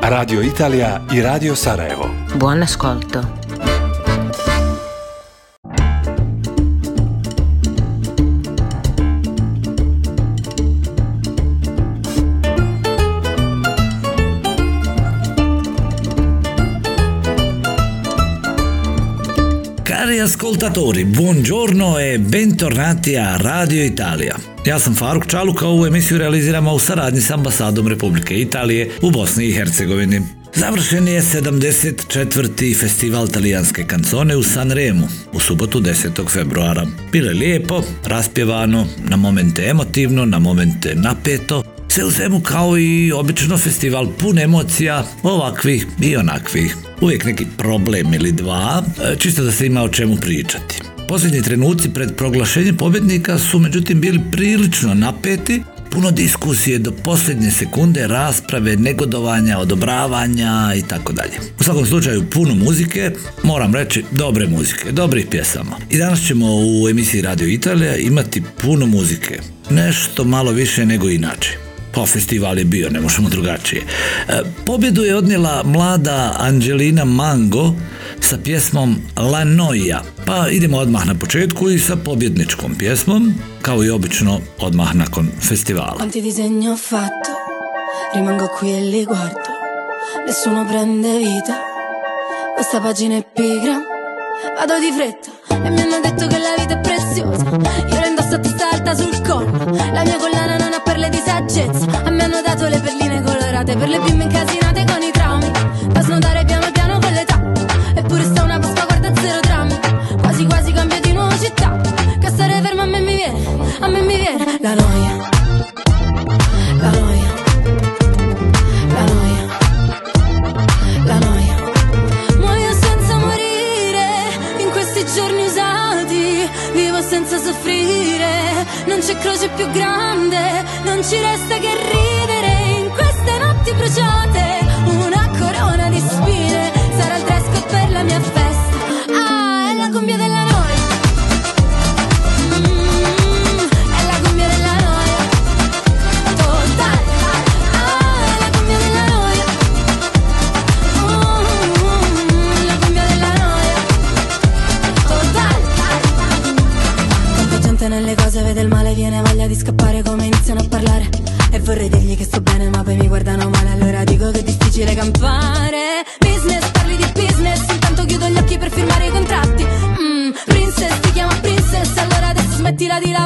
Radio Italia i Radio Sarajevo. Buon ascolto. Ascoltatori, buongiorno e bentornati a Radio Italia. Ja sam Faruk Čaluka, ovu emisiju realiziramo u saradnji s ambasadom Republike Italije u Bosni i Hercegovini. Završen je 74. festival talijanske kancone u Sanremu u subotu 10. februara. Bilo je lijepo, raspjevano, na momente emotivno, na momente napeto, sve u svemu kao i obično festival pun emocija, ovakvih i onakvih. Uvijek neki problem ili dva, e, čisto da se ima o čemu pričati. Posljednji trenuci pred proglašenjem pobjednika su međutim bili prilično napeti, puno diskusije do posljednje sekunde, rasprave, negodovanja, odobravanja i tako dalje. U svakom slučaju puno muzike, moram reći dobre muzike, dobrih pjesama. I danas ćemo u emisiji Radio Italija imati puno muzike, nešto malo više nego inače. Pa festival je bio, ne možemo drugačije. E, Pobjedu je odnijela mlada Angelina Mango sa pjesmom La Noia. Pa idemo odmah na početku i sa pobjedničkom pjesmom, kao i obično odmah nakon festivala. Quanti disegni ho fatto, rimango qui e li guardo, nessuno prende vita, questa pagina è pigra, vado di fretta e mi hanno detto che la vita è preziosa, io la indosso a testa alta sul collo, la mia collana digits. Mi guardano male, allora dico che è difficile campare. Business, parli di business, intanto chiudo gli occhi per firmare i contratti. Mm, princess, ti chiama princess, allora adesso smettila di lavare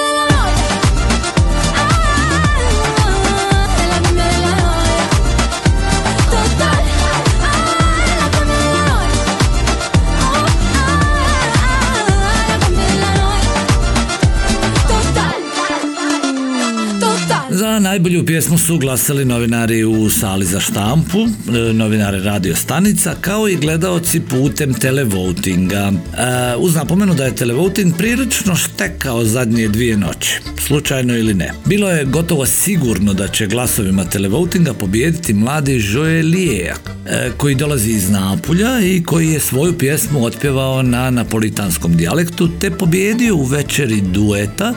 najbolju pjesmu su glasali novinari u sali za štampu, e, novinari radio stanica, kao i gledaoci putem televotinga. E, uz napomenu da je televoting prilično štekao zadnje dvije noći, slučajno ili ne. Bilo je gotovo sigurno da će glasovima televotinga pobijediti mladi Joelier, e, koji dolazi iz Napulja i koji je svoju pjesmu otpjevao na napolitanskom dijalektu, te pobjedio u večeri dueta,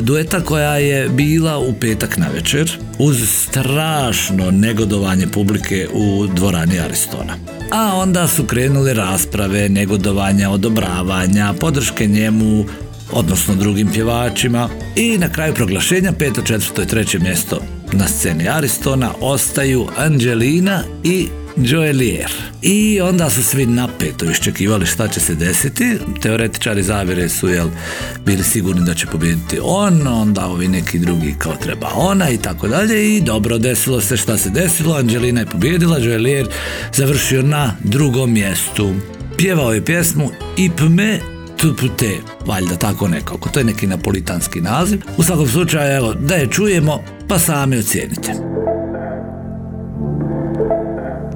dueta koja je bila u petak na večer uz strašno negodovanje publike u dvorani Aristona. A onda su krenule rasprave, negodovanja, odobravanja, podrške njemu, odnosno drugim pjevačima i na kraju proglašenja peto, četvrto i treće mjesto na sceni Aristona ostaju Angelina i Joelier. I onda su svi napeto iščekivali šta će se desiti. Teoretičari zavire su jel, bili sigurni da će pobijediti on, onda ovi neki drugi kao treba ona i tako dalje. I dobro, desilo se šta se desilo. Angelina je pobijedila, Joelier završio na drugom mjestu. Pjevao je pjesmu Ipme Tupute, valjda tako nekako. To je neki napolitanski naziv. U svakom slučaju, evo, da je čujemo, pa sami ocijenite.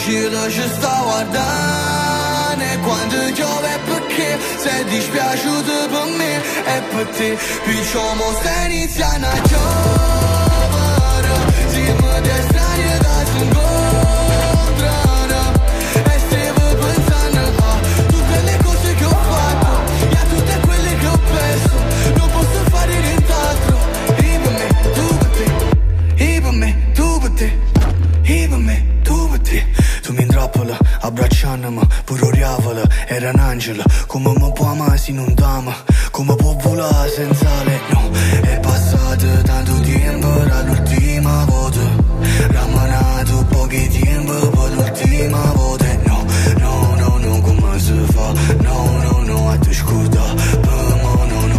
uscirò giusto a guardare quando piove perché sei dispiaciuto per me e per te diciamo se inizia a giovare si mi destranea da singolo cană-mă Pur oreavălă, era în angelă Cum può poama sin un damă Cum mă pot vola senzale Nu, e passato tanto tempo dall'ultima volta. Ramanato pochi tempo Per l'ultima volta. No, no, no, no, come si fa? No, no, no, atunci cu da Pe non no, nu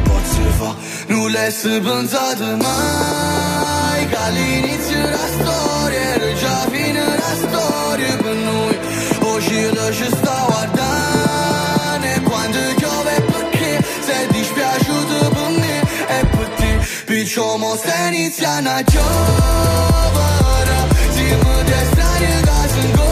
fa? Nulla le-ai mai Che all'inizio la storia Io ci sto a guardare quando piove perché sei dispiaciuto per me e per te Piccio mo se inizia a giovare Si mi da singolo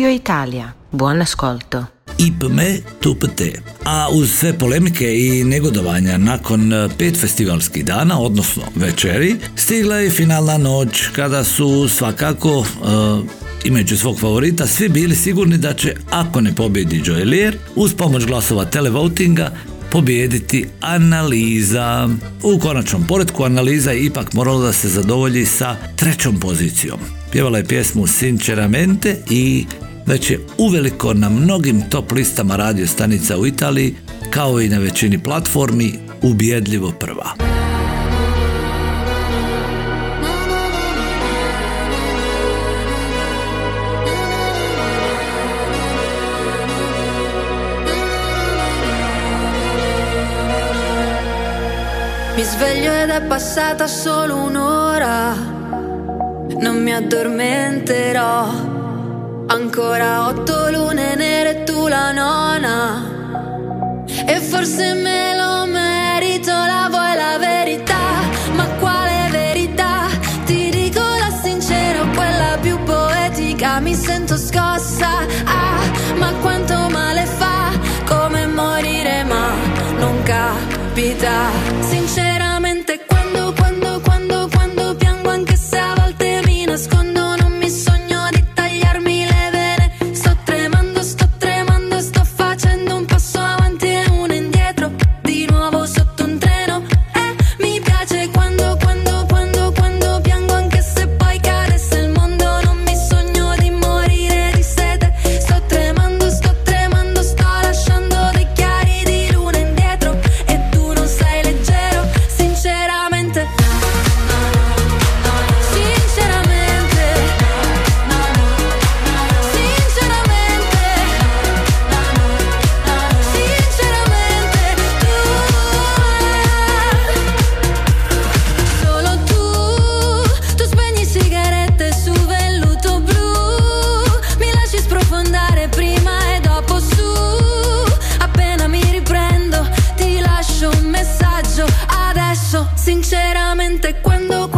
Radio Italia, buon ascolto. Ip me, tup te. A uz sve polemike i negodovanja nakon e, pet festivalskih dana, odnosno večeri, stigla je finalna noć kada su svakako e, imajući svog favorita svi bili sigurni da će, ako ne pobjedi Joelier, uz pomoć glasova televotinga pobijediti analiza. U konačnom poredku analiza je ipak morala da se zadovolji sa trećom pozicijom. Pjevala je pjesmu Sinceramente i već je uveliko na mnogim top listama radio stanica u Italiji kao i na većini platformi, ubjedljivo prva. Mi sveglio ed è passata solo un'ora. Non mi addormenterò. Ancora otto lune nere tu la nona. E forse me lo merito, la vuoi la verità? Ma quale verità? Ti dico la sincera, quella più poetica. Mi sento scossa. Ah, ma quanto male fa? Come morire, ma non capita. Sinceramente, sinceramente cuando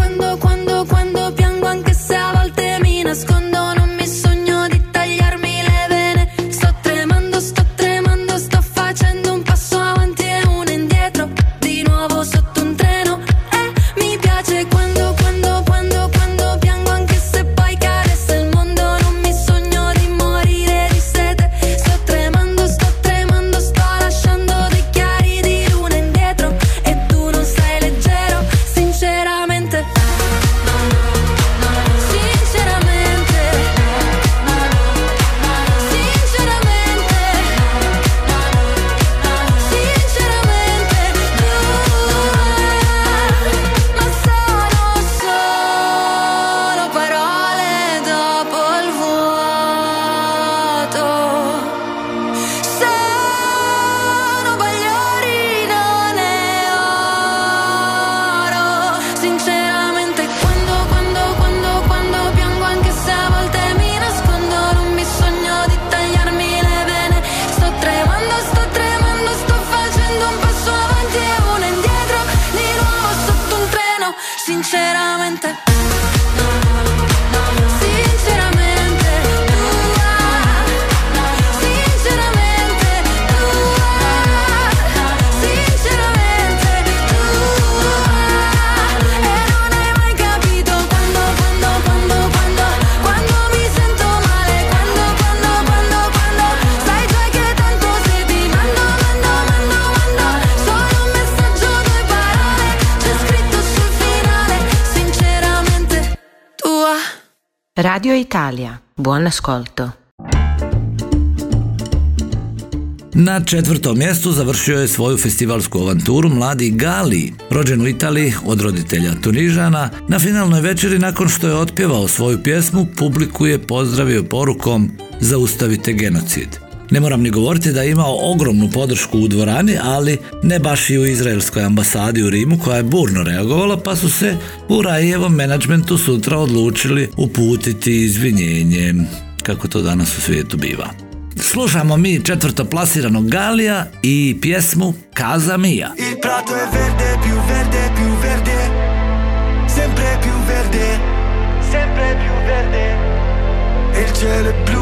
Italia, buon ascolto. Na četvrtom mjestu završio je svoju festivalsku avanturu mladi Gali, rođen u Italiji od roditelja Tunižana. Na finalnoj večeri nakon što je otpjevao svoju pjesmu, publiku je pozdravio porukom Zaustavite genocid. Ne moram ni govoriti da je imao ogromnu podršku u dvorani, ali ne baš i u izraelskoj ambasadi u Rimu koja je burno reagovala, pa su se u Rajijevom menadžmentu sutra odlučili uputiti izvinjenje, kako to danas u svijetu biva. Slušamo mi četvrtoplasiranog Galija i pjesmu Casa Mia. Il prato è verde, più verde, più verde, sempre più verde, sempre più verde. Il cielo blu,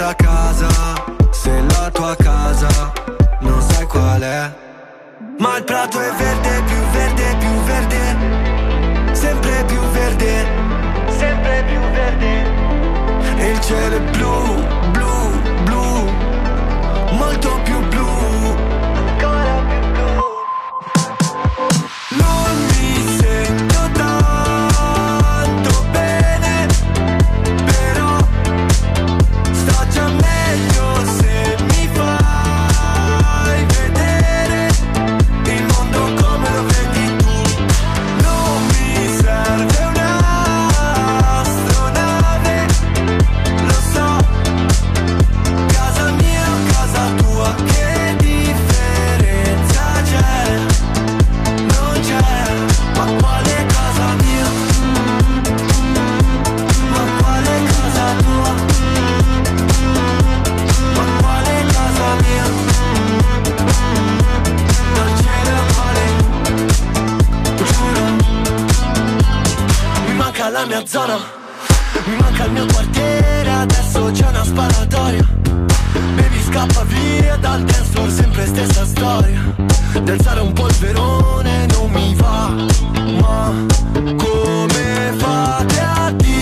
brutta casa, se la tua casa non sai qual è. Ma il prato è vero. Casa. mia zona. Mi manca il mio quartiere, adesso c'è una sparatoria. Baby scappa via dal dance floor, sempre stessa storia. D'alzare un polverone non mi va Ma come fate a dire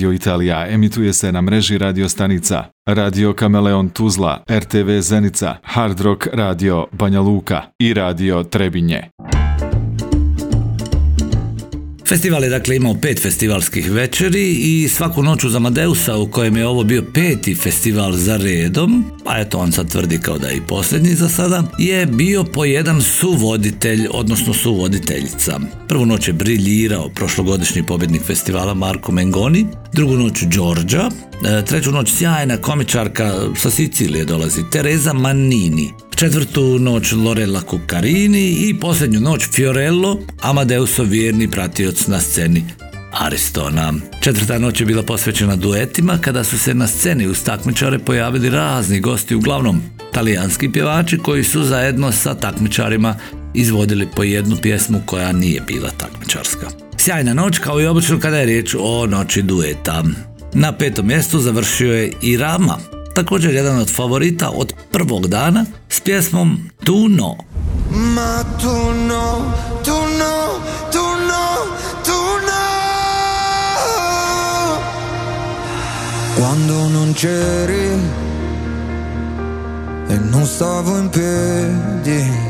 Radio Italija emituje se na mreži radio stanica Radio Kameleon Tuzla, RTV Zenica, Hard Rock Radio Banja Luka i Radio Trebinje. Festival je dakle imao pet festivalskih večeri i svaku noć uz Amadeusa u kojem je ovo bio peti festival za redom, a eto on sad tvrdi kao da je i posljednji za sada, je bio po jedan suvoditelj, odnosno suvoditeljica. Prvu noć je briljirao prošlogodišnji pobjednik festivala Marko Mengoni, drugu noć Đorđa, e, treću noć sjajna komičarka sa Sicilije dolazi Tereza Mannini, četvrtu noć Lorella Cuccarini i posljednju noć Fiorello, Amadeusov vjerni pratioc na sceni Aristona. Četvrta noć je bila posvećena duetima kada su se na sceni uz takmičare pojavili razni gosti, uglavnom talijanski pjevači koji su zajedno sa takmičarima izvodili po jednu pjesmu koja nije bila takmičarska. Sjajna noć kao i obično kada je riječ o noći dueta. Na petom mjestu završio je i Rama, također jedan od favorita od prvog dana s pjesmom Tu no. Ma tu no, tu no, tu no, tu no Quando non c'eri e non stavo in piedi,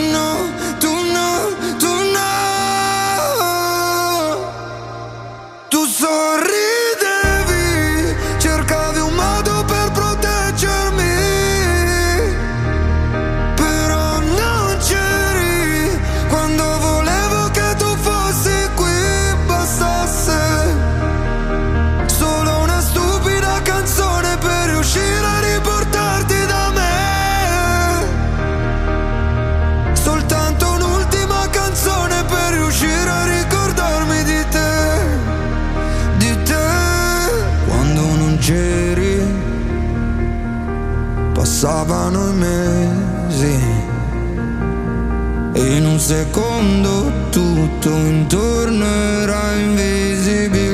passavano i mesi. E in un secondo tutto intorno era invisibile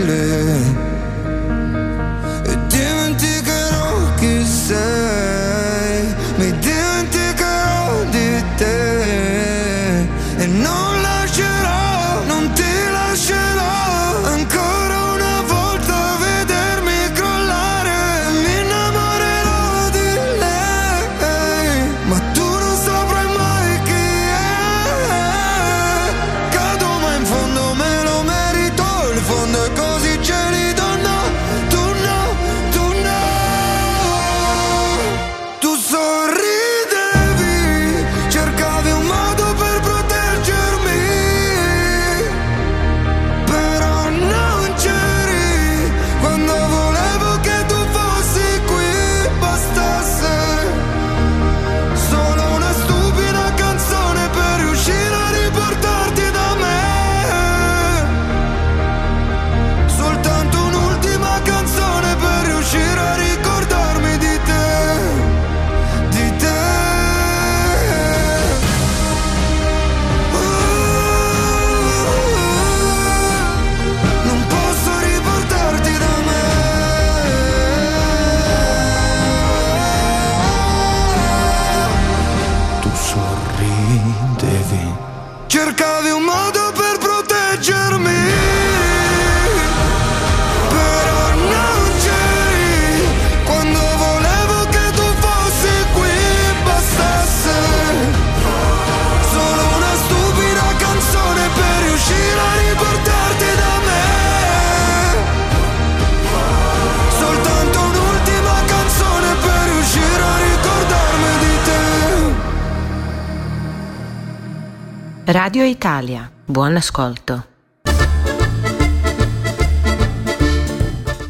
Radio Italia, buon ascolto.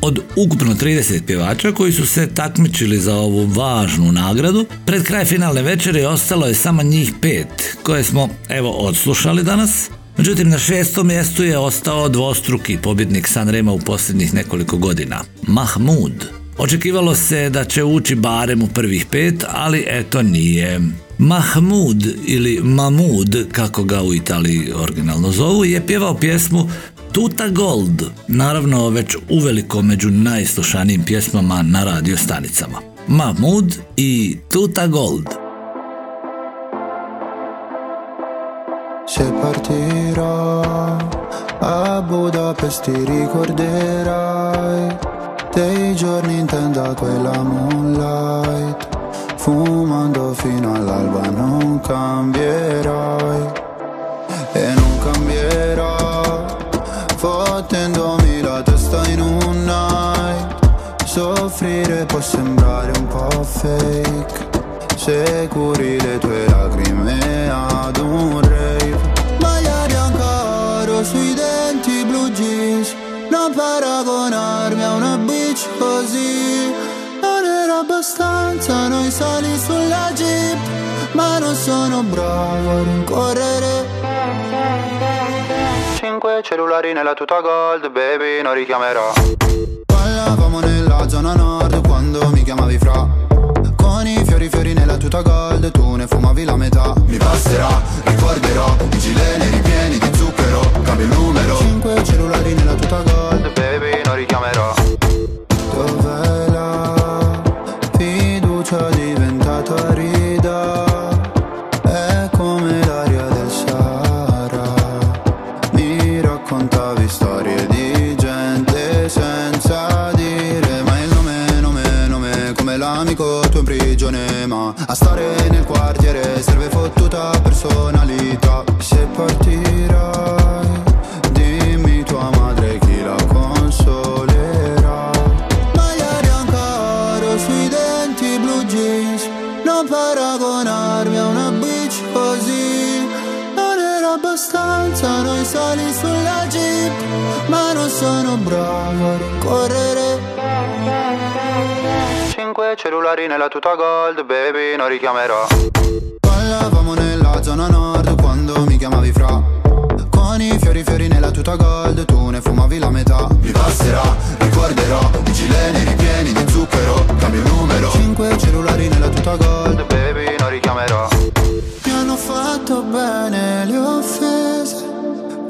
Od ukupno 30 pjevača koji su se takmičili za ovu važnu nagradu, pred kraj finalne večeri ostalo je samo njih pet, koje smo, evo, odslušali danas. Međutim, na šestom mjestu je ostao dvostruki pobjednik Sanrema u posljednjih nekoliko godina, Mahmud. Očekivalo se da će ući barem u prvih pet, ali eto nije. Mahmud ili Mahmud, kako ga u Italiji originalno zovu, je pjevao pjesmu Tuta Gold, naravno već uveliko među najslušanijim pjesmama na radio stanicama. Mahmud i Tuta Gold. Se partirò a Budapest ti ricorderai dei giorni in tenda quella moonlight fumando fino all'alba non cambierai. E non cambierò fottendomi la testa in un night. Soffrire può sembrare un po' fake se curi le tue lacrime ad un rave. Maglia bianca oro sui denti blu jeans Non paragonarmi a una bitch così era abbastanza noi sali sulla jeep Ma non sono bravo a rincorrere. Cinque cellulari nella tuta gold, baby, non richiamerò. Ballavamo nella zona nord quando mi chiamavi fra. Con i fiori fiori nella tuta gold Tu ne fumavi la metà. Mi passerà, ricorderò I gileni ripieni di zucchero Cambio il numero. Cinque cellulari nella tuta gold. Baby, non richiamerò. Dov'è Non paragonarmi a una bitch così. Non era abbastanza noi sali sulla jeep Ma non sono bravo a rincorrere Cinque cellulari nella tuta gold, baby, non richiamerò. Ballavamo nella zona nord quando mi chiamavi fra. Con i fiori fiori nella tuta gold, tu ne fumavi la metà. Mi passerà, ricorderò, i gileni ripieni di zucchero Cambio il numero. Cinque cellulari nella tuta gold,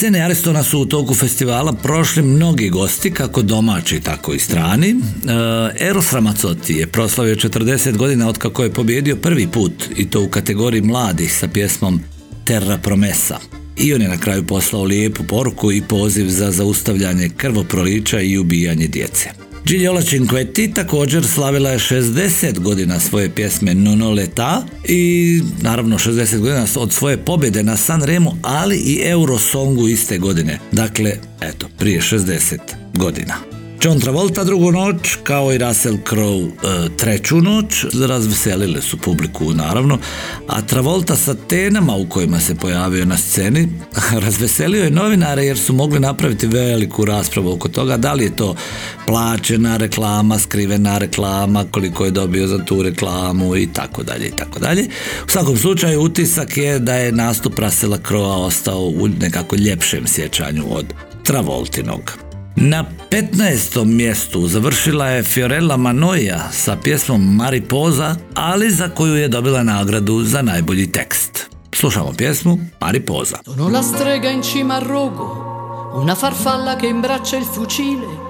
Na sceni Aristona su u toku festivala prošli mnogi gosti, kako domaći, tako i strani. E, Eros Ramazzotti je proslavio 40 godina od kako je pobjedio prvi put, i to u kategoriji mladih sa pjesmom Terra Promesa. I on je na kraju poslao lijepu poruku i poziv za zaustavljanje krvoproliča i ubijanje djece. Gigliola Cinquetti također slavila je 60 godina svoje pjesme Nono Leta i naravno 60 godina od svoje pobjede na San Remu, ali i Eurosongu iste godine. Dakle, eto, prije 60 godina. John Travolta drugu noć, kao i Russell Crowe e, treću noć, razveselile su publiku naravno, a Travolta sa tenama u kojima se pojavio na sceni razveselio je novinare jer su mogli napraviti veliku raspravu oko toga da li je to plaćena reklama, skrivena reklama, koliko je dobio za tu reklamu i tako dalje i tako dalje. U svakom slučaju utisak je da je nastup Russella Crowe ostao u nekako ljepšem sjećanju od Travoltinog. Na 15. mjestu završila je Fiorella Manoia sa pjesmom Mariposa, ali za koju je dobila nagradu za najbolji tekst. Slušamo pjesmu Mariposa. Sono la strega in cima al rogo, una farfalla che imbraccia il fucile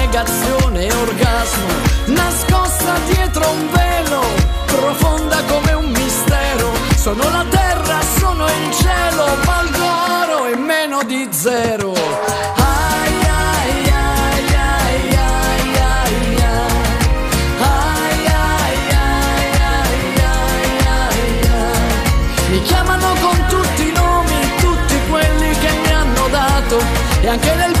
negazione e orgasmo. Nascosta dietro un velo, profonda come un mistero. Sono la terra, sono il cielo, valgo oro e meno di zero. Ai, ai, ai, ai, ai, ai, ai, ai, ai, ai, ai, ai. Mi chiamano con tutti i nomi, tutti quelli che mi hanno dato e anche nel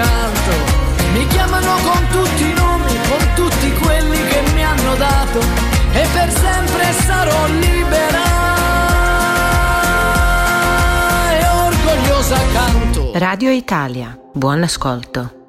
Orgogliosa e canto. Mi chiamano con tutti i nomi, con tutti quelli che mi hanno dato, e per sempre sarò libera e orgogliosa canto. Radio Italia, buon ascolto.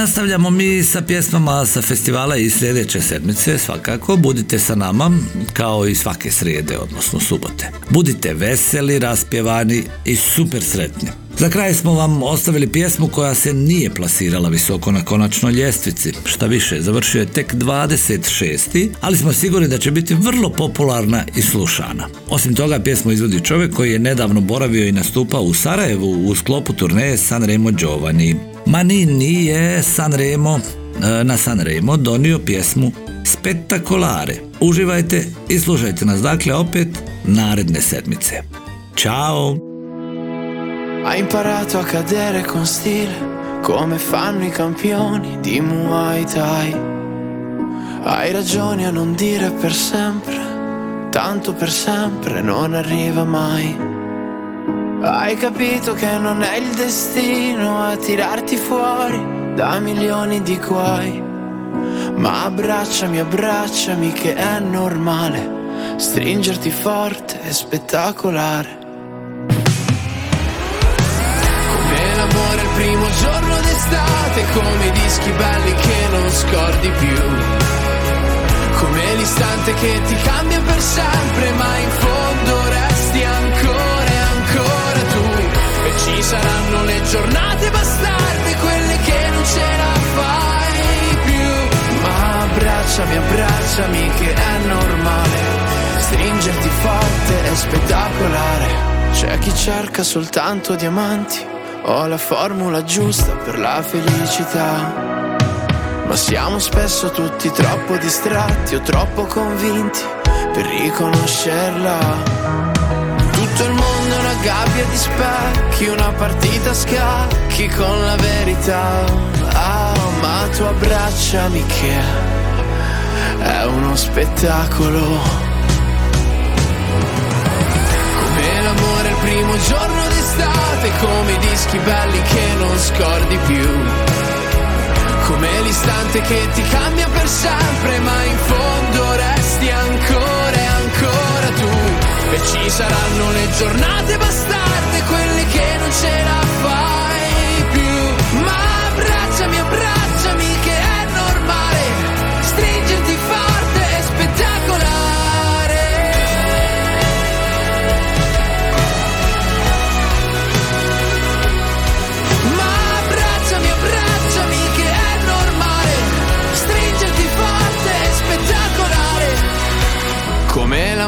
Nastavljamo mi sa pjesmama sa festivala i sljedeće sedmice, svakako. Budite sa nama, kao i svake srijede, odnosno subote. Budite veseli, raspjevani i super sretni. Za kraj smo vam ostavili pjesmu koja se nije plasirala visoko na konačnoj ljestvici. Šta više, završio je tek 26. ali smo sigurni da će biti vrlo popularna i slušana. Osim toga, pjesmu izvodi čovjek koji je nedavno boravio i nastupao u Sarajevu u sklopu turneje Sanremo Giovanni. Manini je Sanremo, e, na Sanremo donio pjesmu Spettacolare. Uživajte i slušajte nas dakle opet naredne sedmice. Ćao! Hai imparato a cadere con stile, come fanno i campioni di Muay Thai. Hai ragione a non dire per sempre, tanto per sempre non arriva mai. Hai capito che non è il destino a tirarti fuori da milioni di guai. Ma abbracciami, abbracciami che è normale stringerti forte e spettacolare. Come l'amore il primo giorno d'estate come i dischi belli che non scordi più. Come l'istante che ti cambia per sempre, ma in fondo resti ancora ci saranno le giornate bastarde, quelle che non ce la fai più. Ma abbracciami, abbracciami che è normale. Stringerti forte è spettacolare. C'è chi cerca soltanto diamanti. Ho la formula giusta per la felicità. Ma siamo spesso tutti troppo distratti o troppo convinti per riconoscerla. Tutto il mondo gabbia di specchi, una partita a scacchi con la verità. Ah, ma tu abbracciami che è uno spettacolo. Come l'amore il primo giorno d'estate, come i dischi belli che non scordi più. Come l'istante che ti cambia per sempre, ma in fondo resti ancora ci saranno le giornate bastarde, quelle che non ce la fai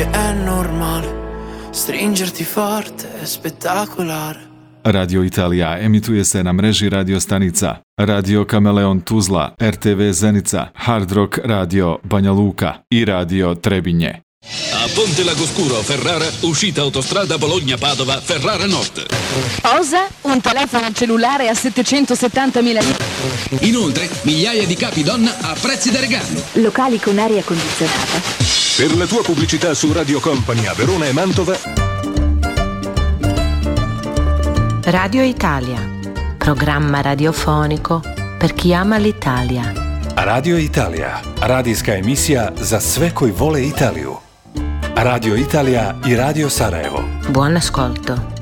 che è normale Stringerti forte è spettacolare Radio Italija emituje se na mreži radio stanica Radio Kameleon Tuzla, RTV Zenica, Hard Rock Radio Banja Luka i Radio Trebinje. A Ponte Lagoscuro, Ferrara, uscita autostrada Bologna-Padova, Ferrara Nord. Cosa? Un telefono cellulare a 770.000 lire? Inoltre, migliaia di capi donna a prezzi da regalo. Locali con aria condizionata. Per la tua pubblicità su Radio Company a Verona e Mantova, Radio Italia. Programma radiofonico per chi ama l'Italia. Radio Italija, radijska emisija za sve koji vole Italiju. Radio Italija i Radio Sarajevo. Buon ascolto.